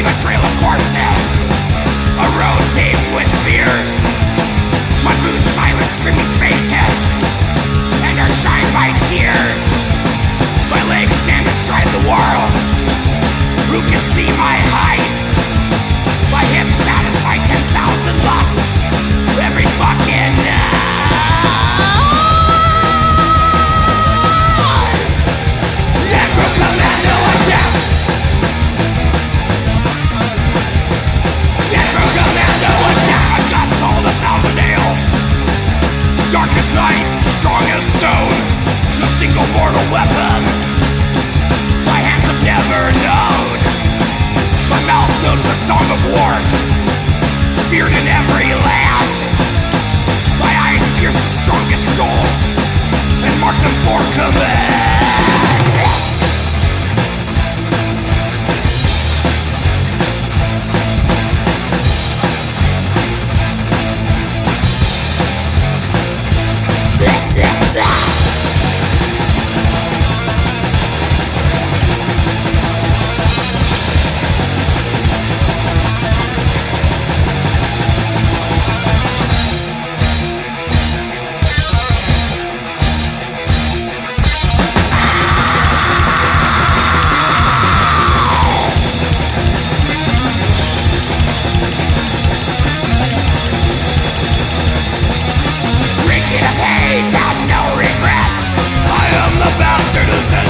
even dream darkest night, the strongest stone, no single mortal weapon. My hands have never known. My mouth knows the song of war, feared in every land. Bastard who sends